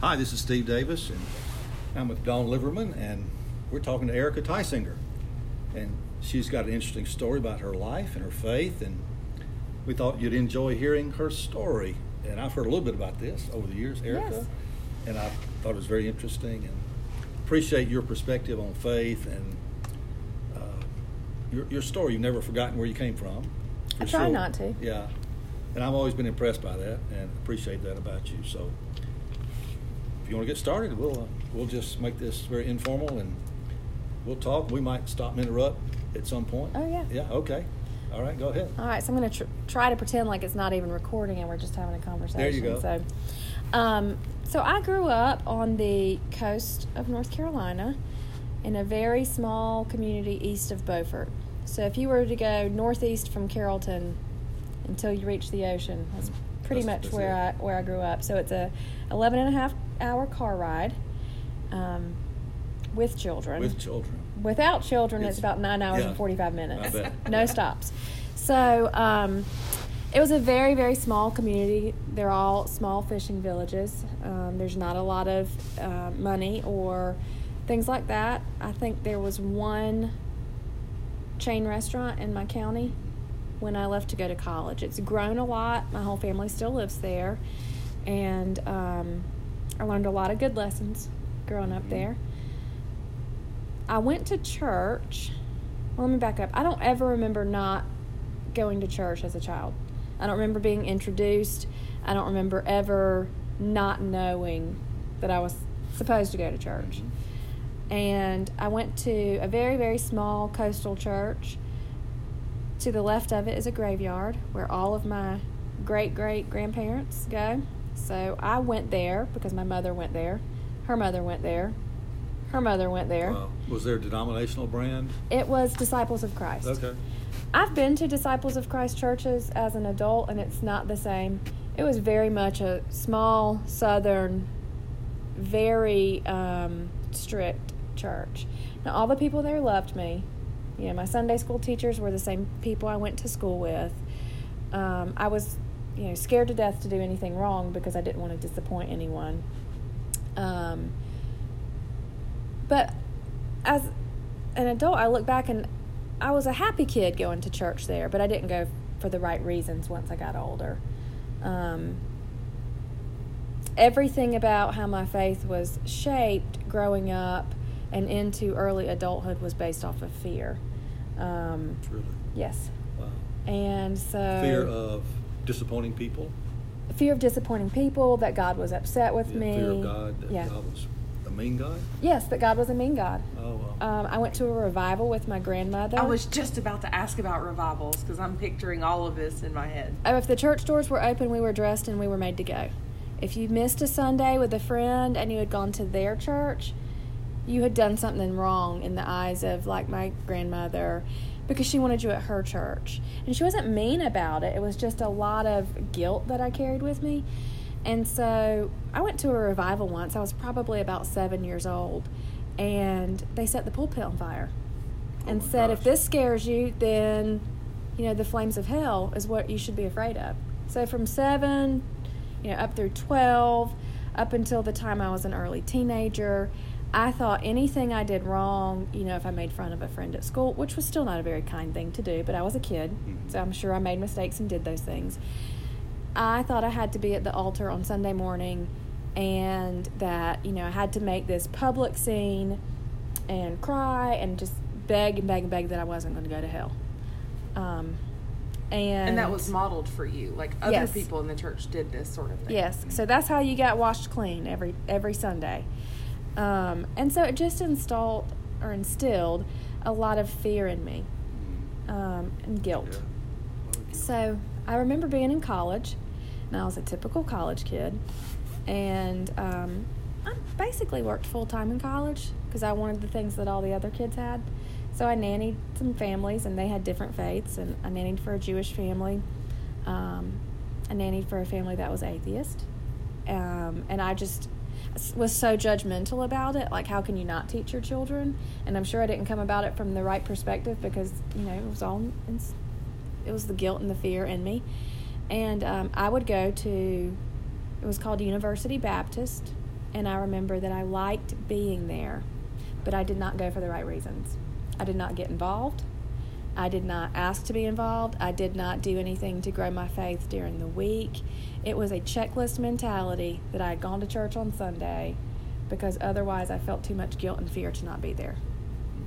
Hi, this is Steve Davis, and I'm with Dawn Liverman, and we're talking to Erica Tysinger. And she's got an interesting story about her life and her faith, and we thought you'd enjoy hearing her story. And I've heard a little bit about this over the years, Erica, Yes. and I thought it was very interesting, and appreciate your perspective on faith and uh, your, your story. You've never forgotten where you came from. I try still- not to. Yeah, and I've always been impressed by that, and appreciate that about you. So if you want to get started, we'll uh, we'll just make this very informal and we'll talk. We might stop and interrupt at some point. Oh, yeah. Yeah. Okay. All right. Go ahead. All right, so I'm going to tr- try to pretend like it's not even recording and we're just having a conversation. There you go. So, um, so I grew up on the coast of North Carolina in a very small community east of Beaufort. So if you were to go northeast from Carrollton until you reach the ocean, that's pretty That's- much that's where it. I where I grew up. So it's a 11 and a half hour car ride um, with children. With children. Without children, it's, It's- about nine hours yeah, and 45 minutes. No stops. So um, it was a very, very small community. They're all small fishing villages. Um, there's not a lot of uh, money or things like that. I think there was one chain restaurant in my county when I left to go to college. It's grown a lot. My whole family still lives there. And um, I learned a lot of good lessons growing up Mhm. there. I went to church. Well, let me back up. I don't ever remember not going to church as a child. I don't remember being introduced. I don't remember ever not knowing that I was supposed to go to church. And I went to a very, very small coastal church. To the left of it is a graveyard where all of my great great grandparents go. So I went there because my mother went there. Her mother went there. Her mother went there. Wow. Was there a denominational brand? It was Disciples of Christ. Okay. I've been to Disciples of Christ churches as an adult, and it's not the same. It was very much a small, southern, very um, strict church. Now, all the people there loved me. You know, my Sunday school teachers were the same people I went to school with. Um, I was, you know, scared to death to do anything wrong because I didn't want to disappoint anyone. Um, but as an adult, I look back and I was a happy kid going to church there, but I didn't go for the right reasons once I got older. Um, everything about how my faith was shaped growing up and into early adulthood was based off of fear. Um, Truly. yes. Wow. And so Fear of disappointing people. fear of disappointing people, that God was upset with Yeah, me. Fear of God. That yeah. God was a mean God. Yes, that God was a mean God. Oh wow. Um, I went to a revival with my grandmother. I was just about to ask about revivals because I'm picturing all of this in my head. Oh, if the church doors were open, we were dressed and we were made to go. If you missed a Sunday with a friend and you had gone to their church, you had done something wrong in the eyes of like my grandmother because she wanted you at her church. And she wasn't mean about it. It was just a lot of guilt that I carried with me. And so I went to a revival once. I was probably about seven years old. And they set the pulpit on fire Oh and said, if this scares you, then, you know, the flames of hell is what you should be afraid of. So from seven, you know, up through 12, up until the time I was an early teenager, I thought anything I did wrong, you know, if I made fun of a friend at school, which was still not a very kind thing to do, but I was a kid, Mhm. so I'm sure I made mistakes and did those things. I thought I had to be at the altar on Sunday morning and that, you know, I had to make this public scene and cry and just beg and beg and beg that I wasn't going to go to hell. Um, and, And that was modeled for you. Like other Yes. people in the church did this sort of thing. Yes, so that's how you got washed clean every every Sunday, um, and so it just installed or instilled a lot of fear in me um, and guilt. Yeah. So I remember being in college, and I was a typical college kid, and um, I basically worked full time in college because I wanted the things that all the other kids had. So I nannied some families, and they had different faiths, and I nannied for a Jewish family. Um, I nannied for a family that was atheist, um, and I just was so judgmental about it. Like, how can you not teach your children? And I'm sure I didn't come about it from the right perspective because you know it was all it was the guilt and the fear in me. And um, I would go to, it was called University Baptist, and I remember that I liked being there, but I did not go for the right reasons. I did not get involved. I did not ask to be involved. I did not do anything to grow my faith during the week. It was a checklist mentality that I had gone to church on Sunday because otherwise I felt too much guilt and fear to not be there.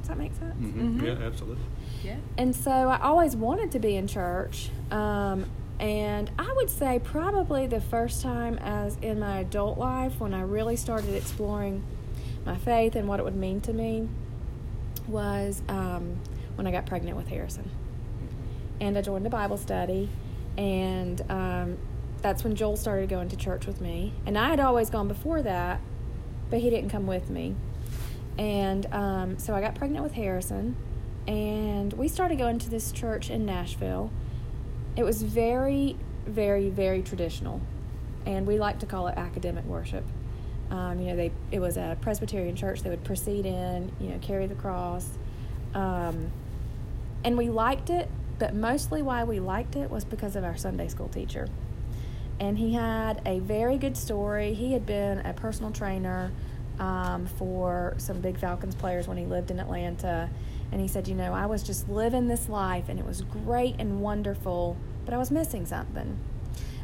Does that make sense? Mhm. Mhm. Yeah, absolutely. Yeah. And so I always wanted to be in church. Um, and I would say probably the first time as in my adult life when I really started exploring my faith and what it would mean to me was um, when I got pregnant with Harrison. And I joined a Bible study, and um, that's when Joel started going to church with me. And I had always gone before that, but he didn't come with me. And um, so I got pregnant with Harrison, and we started going to this church in Nashville. It was very, very, very traditional, and we like to call it academic worship. Um, you know, they it was a Presbyterian church. They would proceed in, you know, carry the cross, um, and we liked it. But mostly, why we liked it was because of our Sunday school teacher, and he had a very good story. He had been a personal trainer um, for some big Falcons players when he lived in Atlanta. And he said, You know, I was just living this life and it was great and wonderful, but I was missing something.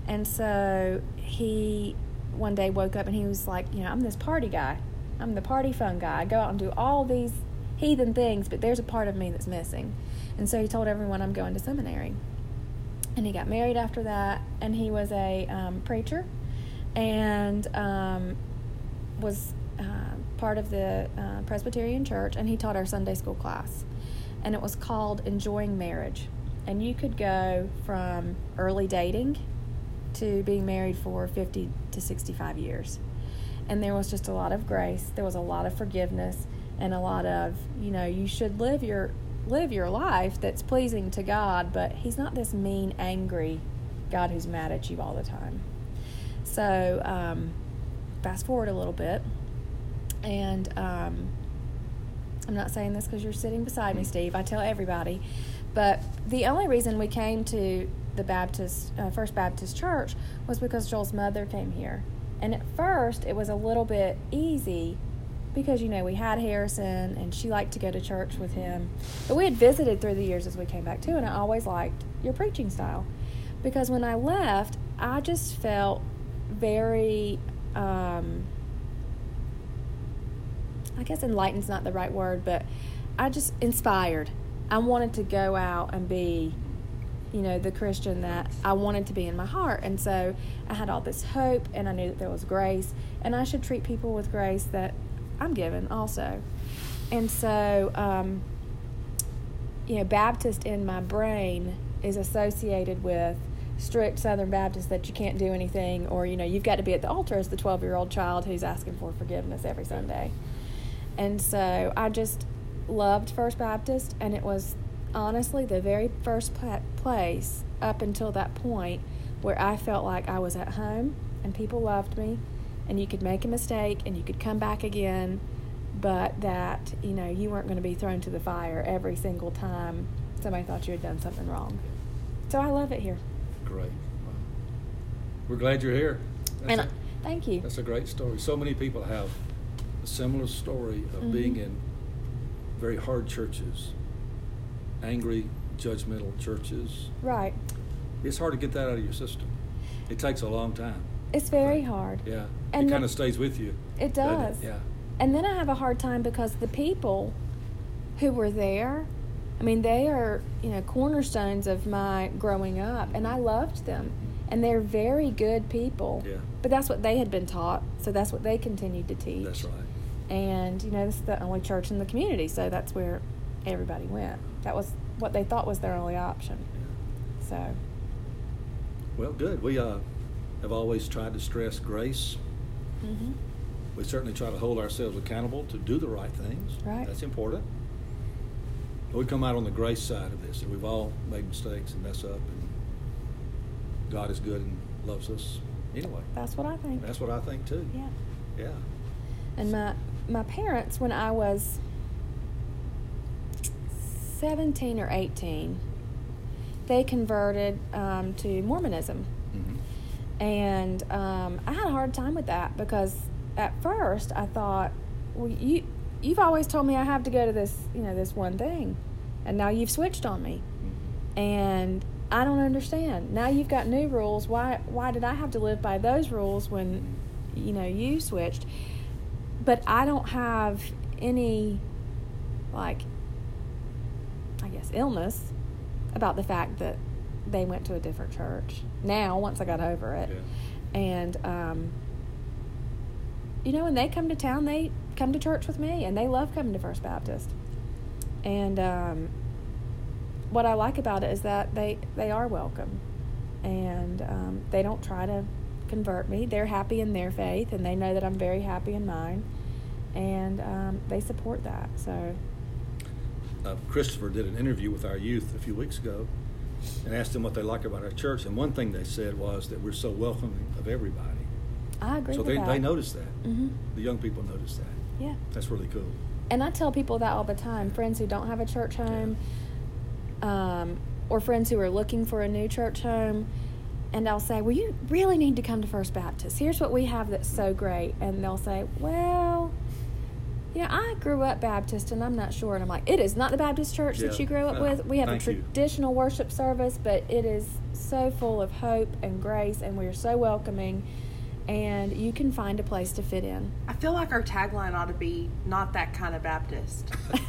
And so he one day woke up and he was like, You know, I'm this party guy. I'm the party fun guy. I go out and do all these heathen things, but there's a part of me that's missing. And so he told everyone I'm going to seminary. And he got married after that, and he was a um, preacher and um, was uh, part of the uh, Presbyterian church, and he taught our Sunday school class. And it was called Enjoying Marriage. And you could go from early dating to being married for 50 to 65 years. And there was just a lot of grace, there was a lot of forgiveness, and a lot of, you know, you should live your live your life that's pleasing to God, but he's not this mean, angry God who's mad at you all the time. So, um, fast forward a little bit, and um, I'm not saying this because you're sitting beside me, Steve. I tell everybody, but the only reason we came to the Baptist uh, First Baptist Church was because Joel's mother came here, and at first it was a little bit easy because you know we had Harrison and she liked to go to church with him, but we had visited through the years as we came back too, and I always liked your preaching style because when I left, I just felt very. Um, I guess enlightened's not the right word, but I just inspired. I wanted to go out and be, you know, the Christian that I wanted to be in my heart. And so I had all this hope and I knew that there was grace and I should treat people with grace that I'm given also. And so, um, you know, Baptist in my brain is associated with strict Southern Baptist that you can't do anything, or, you know, you've got to be at the altar as the 12 year old child who's asking for forgiveness every Sunday. And so I just loved First Baptist, and it was honestly the very first place up until that point where I felt like I was at home and people loved me, and you could make a mistake and you could come back again, but that you know you weren't going to be thrown to the fire every single time somebody thought you had done something wrong. So I love it here, Great. We're glad you're here. That's and a- thank you. That's a great story. So many people have a similar story of Mhm. being in very hard churches, angry, judgmental churches. Right. It's hard to get that out of your system. It takes a long time. It's very Right. hard. Yeah. And it kind of stays with you. It does. Yeah. And then I have a hard time because the people who were there, I mean, they are, you know, cornerstones of my growing up, and I loved them. And they're very good people. Yeah. But that's what they had been taught, so that's what they continued to teach. That's right. And, you know, this is the only church in the community, so that's where everybody went. That was what they thought was their only option. Yeah. So, Well, good. We uh, have always tried to stress grace. hmm We certainly try to hold ourselves accountable to do the right things. Right. That's important. But we come out on the grace side of this, and we've all made mistakes and mess up, and God is good and loves us anyway. that's what I think. That's what I think too. Yeah. Yeah. And my my parents, when I was seventeen or eighteen, they converted um, to Mormonism, and um, I had a hard time with that because at first I thought, well, you you've always told me I have to go to this, you know, this one thing, and now you've switched on me, and I don't understand. Now you've got new rules. Why why did I have to live by those rules when, you know, you switched? But I don't have any, like, I guess illness about the fact that they went to a different church. Now, once I got over it, Yeah. and um, you know, when they come to town, they come to church with me, and they love coming to First Baptist. And um, what I like about it is that they they are welcome, and um, they don't try to convert me. They're happy in their faith, and they know that I'm very happy in mine, and um, they support that. So uh, Christopher did an interview with our youth a few weeks ago and asked them what they like about our church. And one thing they said was that we're so welcoming of everybody. I agree so with they, that. they noticed that. hmm The young people noticed that. Yeah. That's really cool. And I tell people that all the time friends who don't have a church home, um, or friends who are looking for a new church home. And I'll say, Well, you really need to come to First Baptist. Here's what we have that's so great. And they'll say, Well, you know, I grew up Baptist and I'm not sure. And I'm like, It is not the Baptist church that you grew up with. We have a thank you. traditional worship service, but it is so full of hope and grace, and we're so welcoming. And you can find a place to fit in. I feel like our tagline ought to be "Not that kind of Baptist,"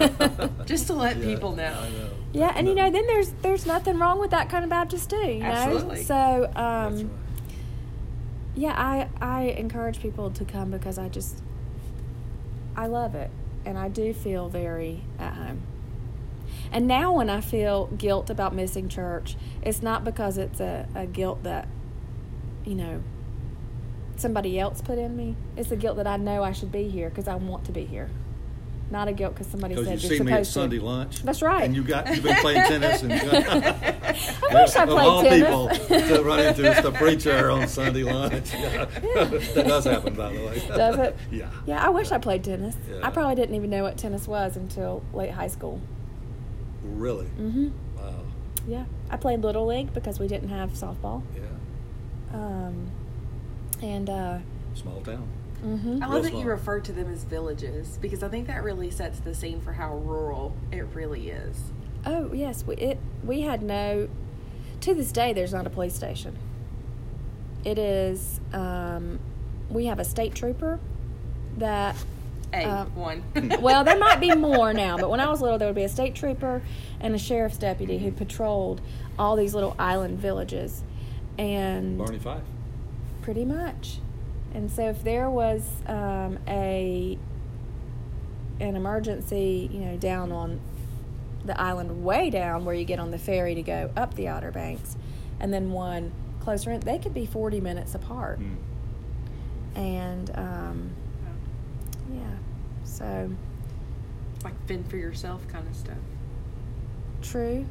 just to let Yeah, people know. Know. Yeah, and you know, then there's there's nothing wrong with that kind of Baptist too. You know, Absolutely. so That's um, right. yeah, I I encourage people to come because I just I love it, and I do feel very at home. And now, when I feel guilt about missing church, it's not because it's a, a guilt that you know somebody else put in me. It's a guilt that I know I should be here because I want to be here. Not a guilt because somebody said you you're see me at Sunday to. lunch. That's right. And you got you've been playing tennis. And I wish I of played all tennis. people to run into is the preacher on Sunday lunch. Yeah, that does happen, by the way. Does it? Yeah. Yeah, I wish I played tennis. Yeah. I probably didn't even know what tennis was until late high school. Really? hmm Wow. Yeah, I played little league because we didn't have softball. Yeah. Um, and uh, Small town. Hmm I Real love that you refer to them as villages because I think that really sets the scene for how rural it really is. oh yes, we it we had no. To this day, there's not a police station. It is. Um, we have a state trooper that A Um, one. well, there might be more now, but when I was little, there would be a state trooper and a sheriff's deputy who patrolled all these little island villages, and Barney Fife. pretty much. And so, if there was um, a an emergency, you know, down on the island way down where you get on the ferry to go up the Outer Banks, and then one closer in, they could be forty minutes apart. Mm. And um, yeah, so like fend for yourself kind of stuff. True,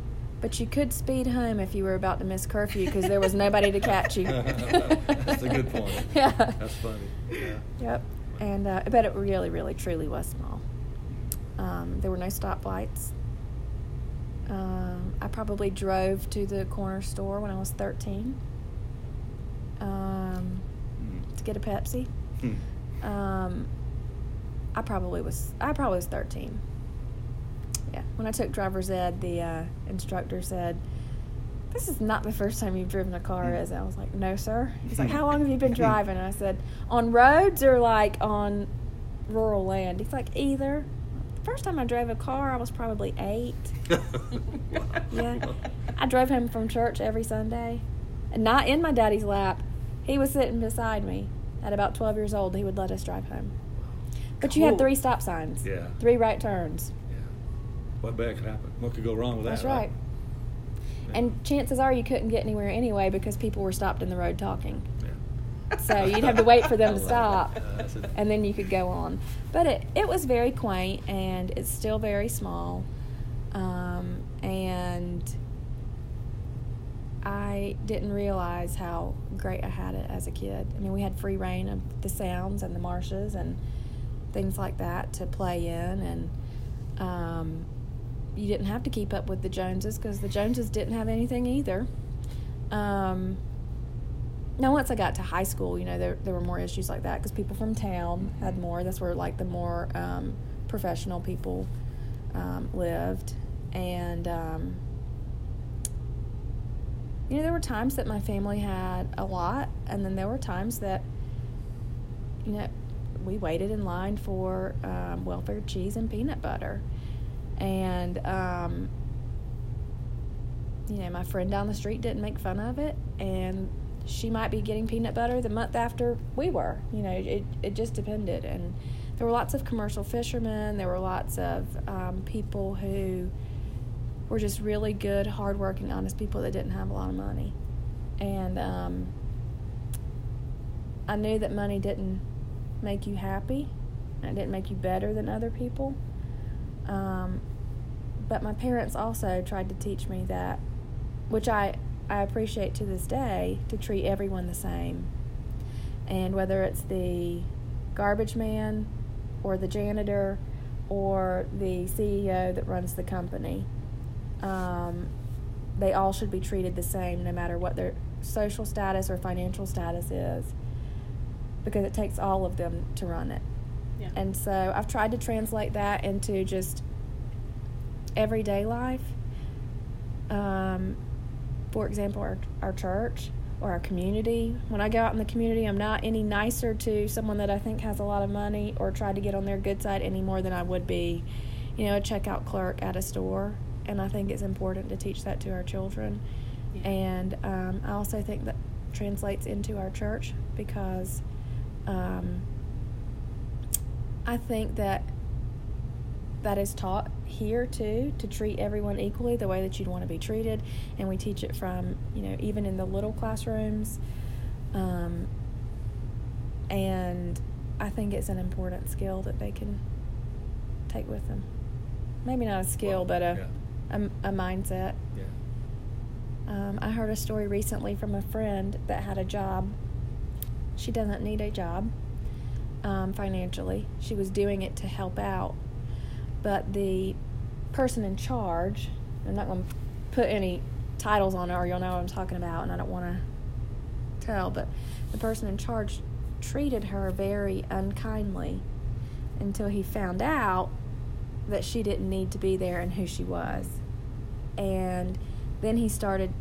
but you could speed home if you were about to miss curfew because there was nobody to catch you. That's a good point. Yeah. That's funny. Yeah. Yep. And uh, but it really, really, truly was small. Um, there were no stoplights. Um, I probably drove to the corner store when I was thirteen um, Mm. to get a Pepsi. Um, I probably was. I probably was thirteen. Yeah. When I took driver's ed, the uh, instructor said, "This is not the first time you've driven a car, is it?" I was like, "No, sir." He's like, "How long have you been driving?" And I said, "On roads or like on rural land?" He's like, "Either." The first time I drove a car, I was probably eight. Yeah. I drove home from church every Sunday, and not in my daddy's lap. He was sitting beside me. At about 12 years old, he would let us drive home. But you had three stop signs, Yeah. three right turns. What bad could happen? What could go wrong with that? That's right. Yeah. And chances are you couldn't get anywhere anyway because people were stopped in the road talking. Yeah. So you'd have to wait for them to stop. Uh, and then you could go on. But it, it was very quaint, and it's still very small. Um, and I didn't realize how great I had it as a kid. I mean, we had free rein of the sounds and the marshes and things like that to play in, and um, you didn't have to keep up with the Joneses because the Joneses didn't have anything either. Um, now once I got to high school, you know, there there were more issues like that because people from town had more. That's where like the more um, professional people um, lived, and um, you know, there were times that my family had a lot, and then there were times that you know we waited in line for um, welfare cheese and peanut butter, and um, you know, my friend down the street didn't make fun of it, and she might be getting peanut butter the month after we were. You know, it, it just depended. And there were lots of commercial fishermen, there were lots of um, people who were just really good, hardworking, honest people that didn't have a lot of money. And um, I knew that money didn't make you happy, it didn't make you better than other people. Um, but my parents also tried to teach me that, which I I appreciate to this day to treat everyone the same. And whether it's the garbage man or the janitor or the CEO that runs the company, um, they all should be treated the same no matter what their social status or financial status is because it takes all of them to run it. Yeah. And so I've tried to translate that into just everyday life. Um, for example, our, our church or our community. When I go out in the community, I'm not any nicer to someone that I think has a lot of money or try to get on their good side any more than I would be, you know, a checkout clerk at a store. And I think it's important to teach that to our children. Yeah. And um, I also think that translates into our church because um, I think that that is taught here too to treat everyone equally the way that you'd want to be treated and we teach it from you know even in the little classrooms um, and i think it's an important skill that they can take with them maybe not a skill Well, but a, yeah. a, a mindset Yeah. um, I heard a story recently from a friend that had a job. She doesn't need a job um, financially. She was doing it to help out. But the person in charge, I'm not going to put any titles on it or you'll know what I'm talking about, and I don't want to tell, but the person in charge treated her very unkindly until he found out that she didn't need to be there and who she was and then he started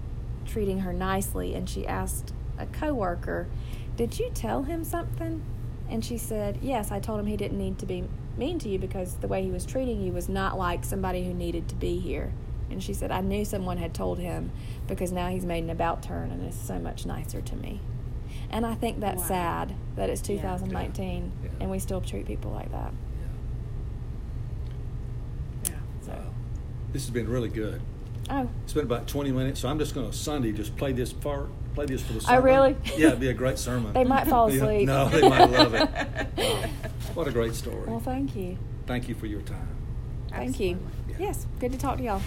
treating her nicely and she asked a coworker did you tell him something and she said yes i told him he didn't need to be mean to you because the way he was treating you was not like somebody who needed to be here and she said i knew someone had told him because now he's made an about turn and is so much nicer to me and i think that's Wow. sad that it's 2019 Yeah. and we still treat people like that Yeah. so Wow. This has been really good. oh It's been about 20 minutes, so I'm just going to Sunday just play this part, play this for the Oh, really? Yeah, it'd be a great sermon. They might fall Yeah. asleep. No, they might love it. Wow. What a great story. well thank you Thank you for your time. Thank you. Yeah. Yes, good to talk to y'all.